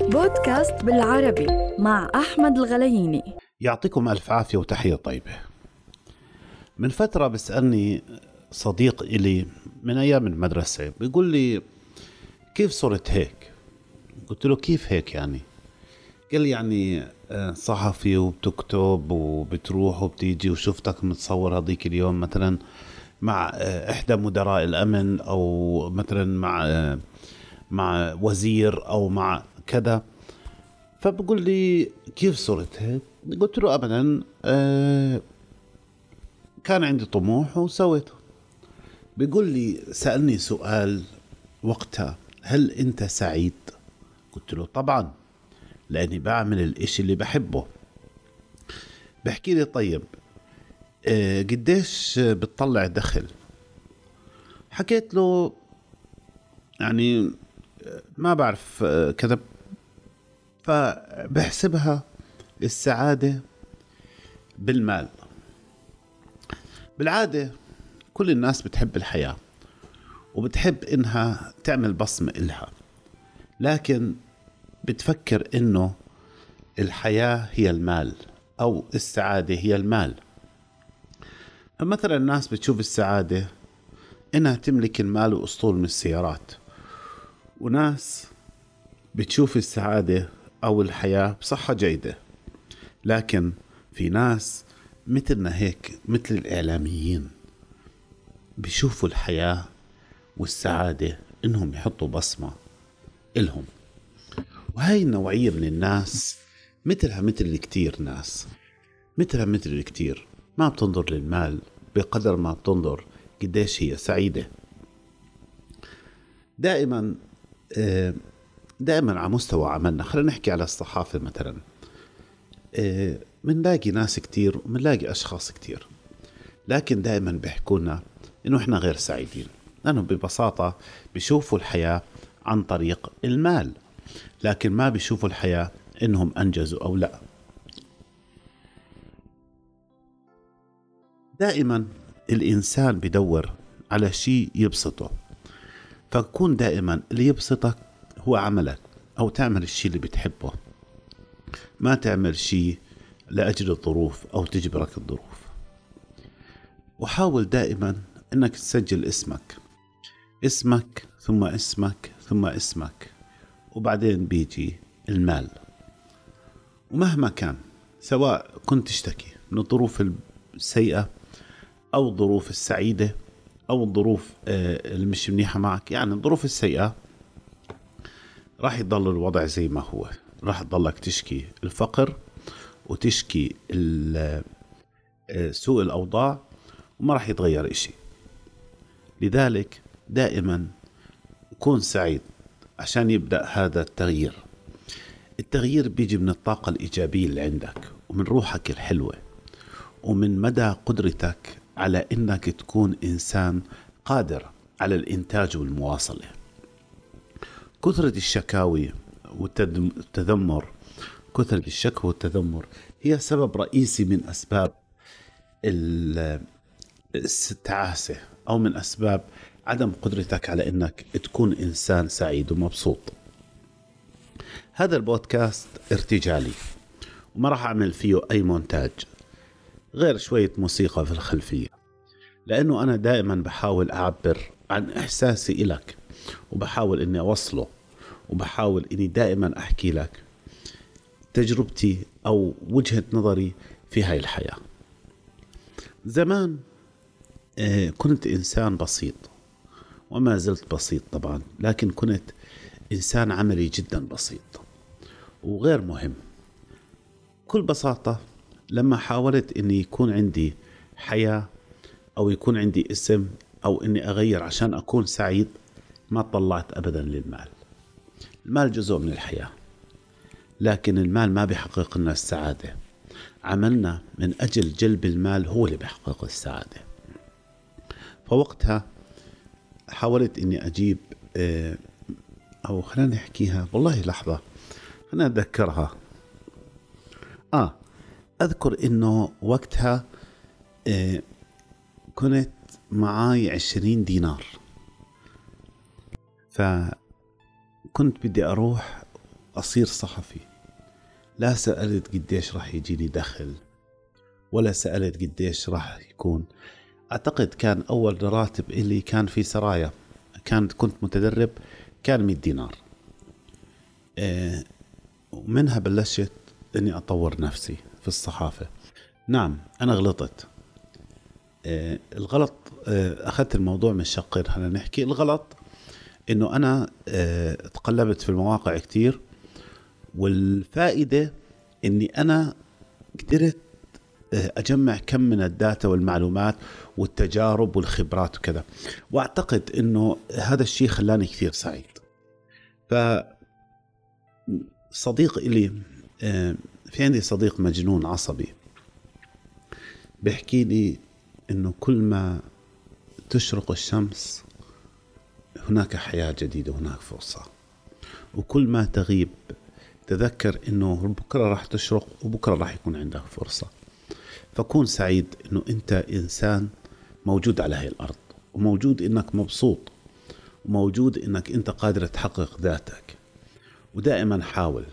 بودكاست بالعربي مع أحمد الغلييني. يعطيكم ألف عافية وتحية طيبة. من فترة بسألني صديق إلي من أيام المدرسة بيقول لي كيف صرت هيك؟ قلت له كيف هيك يعني؟ قال لي يعني آه، صحفي وبتكتب وبتروح وبتيجي وشفتك متصور هذيك اليوم مثلا مع آه، إحدى مدراء الأمن أو مثلا مع آه، مع وزير أو مع كذا. فبقول لي كيف صرت هيك؟ قلت له ابدا كان عندي طموح وسويته. بيقول لي سألني سؤال وقتها هل أنت سعيد؟ قلت له طبعا لأني بعمل الإشي اللي بحبه. بحكي لي طيب آه، قديش بتطلع دخل؟ حكيت له يعني آه، ما بعرف آه، كذا فبحسبها السعادة بالمال. بالعادة كل الناس بتحب الحياة وبتحب إنها تعمل بصمة إلها لكن بتفكر إنه الحياة هي المال أو السعادة هي المال. فمثلا الناس بتشوف السعادة إنها تملك المال وأسطول من السيارات. وناس بتشوف السعادة أو الحياة بصحة جيدة. لكن في ناس مثلنا هيك مثل الإعلاميين بيشوفوا الحياة والسعادة إنهم يحطوا بصمة إلهم. وهاي النوعية من الناس مثلها مثل كتير ناس. مثلها مثل كتير ما بتنظر للمال بقدر ما بتنظر قديش هي سعيدة. دائما دائما على مستوى عملنا. خلينا نحكي على الصحافة مثلا. بنلاقي آه، ناس كتير وبنلاقي أشخاص كتير. لكن دائما بيحكوا لنا إنه إحنا غير سعيدين. لأنه ببساطة بيشوفوا الحياة عن طريق المال. لكن ما بيشوفوا الحياة إنهم أنجزوا أو لا. دائما الإنسان بدور على شيء يبسطه. فكون دائما اللي يبسطك هو عملك أو تعمل الشيء اللي بتحبه. ما تعمل شيء لأجل الظروف أو تجبرك الظروف. وحاول دائما أنك تسجل اسمك. اسمك ثم اسمك ثم اسمك. وبعدين بيجي المال. ومهما كان سواء كنت تشتكي من الظروف السيئة أو الظروف السعيدة أو الظروف آه، اللي مش منيحة معك. يعني الظروف السيئة راح يضل الوضع زي ما هو. راح تضلك تشكي الفقر وتشكي آه، سوء الأوضاع وما راح يتغير إشي. لذلك دائما كون سعيد عشان يبدأ هذا التغيير. التغيير بيجي من الطاقة الإيجابية اللي عندك ومن روحك الحلوة ومن مدى قدرتك على إنك تكون إنسان قادر على الإنتاج والمواصلة. كثرة الشكاوي والتذمر كثرة الشكوى والتذمر هي سبب رئيسي من أسباب التعاسه أو من أسباب عدم قدرتك على إنك تكون إنسان سعيد ومبسوط. هذا البودكاست ارتجالي وما راح أعمل فيه أي مونتاج. غير شوية موسيقى في الخلفية. لأنه أنا دائما بحاول أعبر عن إحساسي إلك وبحاول إني أوصله وبحاول إني دائما أحكي لك تجربتي أو وجهة نظري في هاي الحياة. زمان آه، كنت إنسان بسيط وما زلت بسيط طبعا لكن كنت إنسان عملي جدا بسيط وغير مهم. بكل بساطة لما حاولت إني يكون عندي حياة أو يكون عندي اسم أو إني أغير عشان أكون سعيد ما طلعت ابدا للمال. المال جزء من الحياة لكن المال ما بيحقق لنا السعادة. عملنا من أجل جلب المال هو اللي بيحقق السعادة. فوقتها حاولت إني أجيب آه، أو خلينا نحكيها والله لحظة خلينا اتذكرها آه أذكر إنه وقتها آه، كنت معاي عشرين دينار. فكنت بدي أروح أصير صحفي. لا سألت قديش راح يجيني دخل ولا سألت قديش راح يكون. أعتقد كان أول راتب إلي كان في سرايا. كان كنت متدرب كان 100 دينار. آه، ومنها بلشت إني أطور نفسي. في الصحافة. نعم أنا غلطت. آه، الغلط آه، أخذت الموضوع من شقين هلا نحكي. الغلط إنه أنا تقلبت في المواقع كتير والفائدة إني أنا قدرت أجمع كم من الداتا والمعلومات والتجارب والخبرات وكذا. وأعتقد إنه هذا الشيء خلاني كثير سعيد. ف صديق إلي آه، في عندي صديق مجنون عصبي بيحكي لي إنه كل ما تشرق الشمس هناك حياة جديدة هناك فرصة. وكل ما تغيب تذكر إنه بكرة راح تشرق وبكرة راح يكون عندك فرصة. فكون سعيد إنه أنت إنسان موجود على هاي الأرض وموجود إنك مبسوط وموجود إنك أنت قادر تحقق ذاتك. ودائما حاول.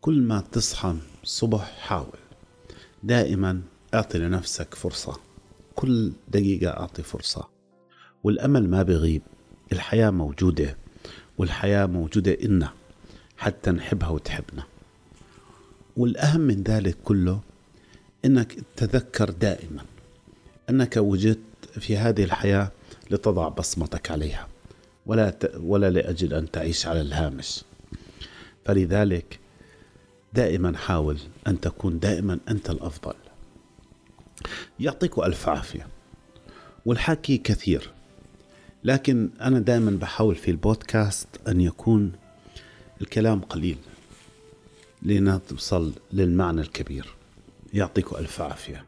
كل ما تصحى الصبح حاول. دائما أعطي لنفسك فرصة. كل دقيقة أعطي فرصة. والأمل ما بيغيب. الحياة موجودة. والحياة موجودة إلنا حتى نحبها وتحبنا. والأهم من ذلك كله إنك تذكر دائما. إنك وجدت في هذه الحياة لتضع بصمتك عليها. ولا ت... ولا لأجل أن تعيش على الهامش. فلذلك دائما حاول أن تكون دائما أنت الأفضل. يعطيك ألف عافية. والحكي كثير. لكن أنا دائما بحاول في البودكاست أن يكون الكلام قليل لنوصل للمعنى الكبير. يعطيكم ألف عافية.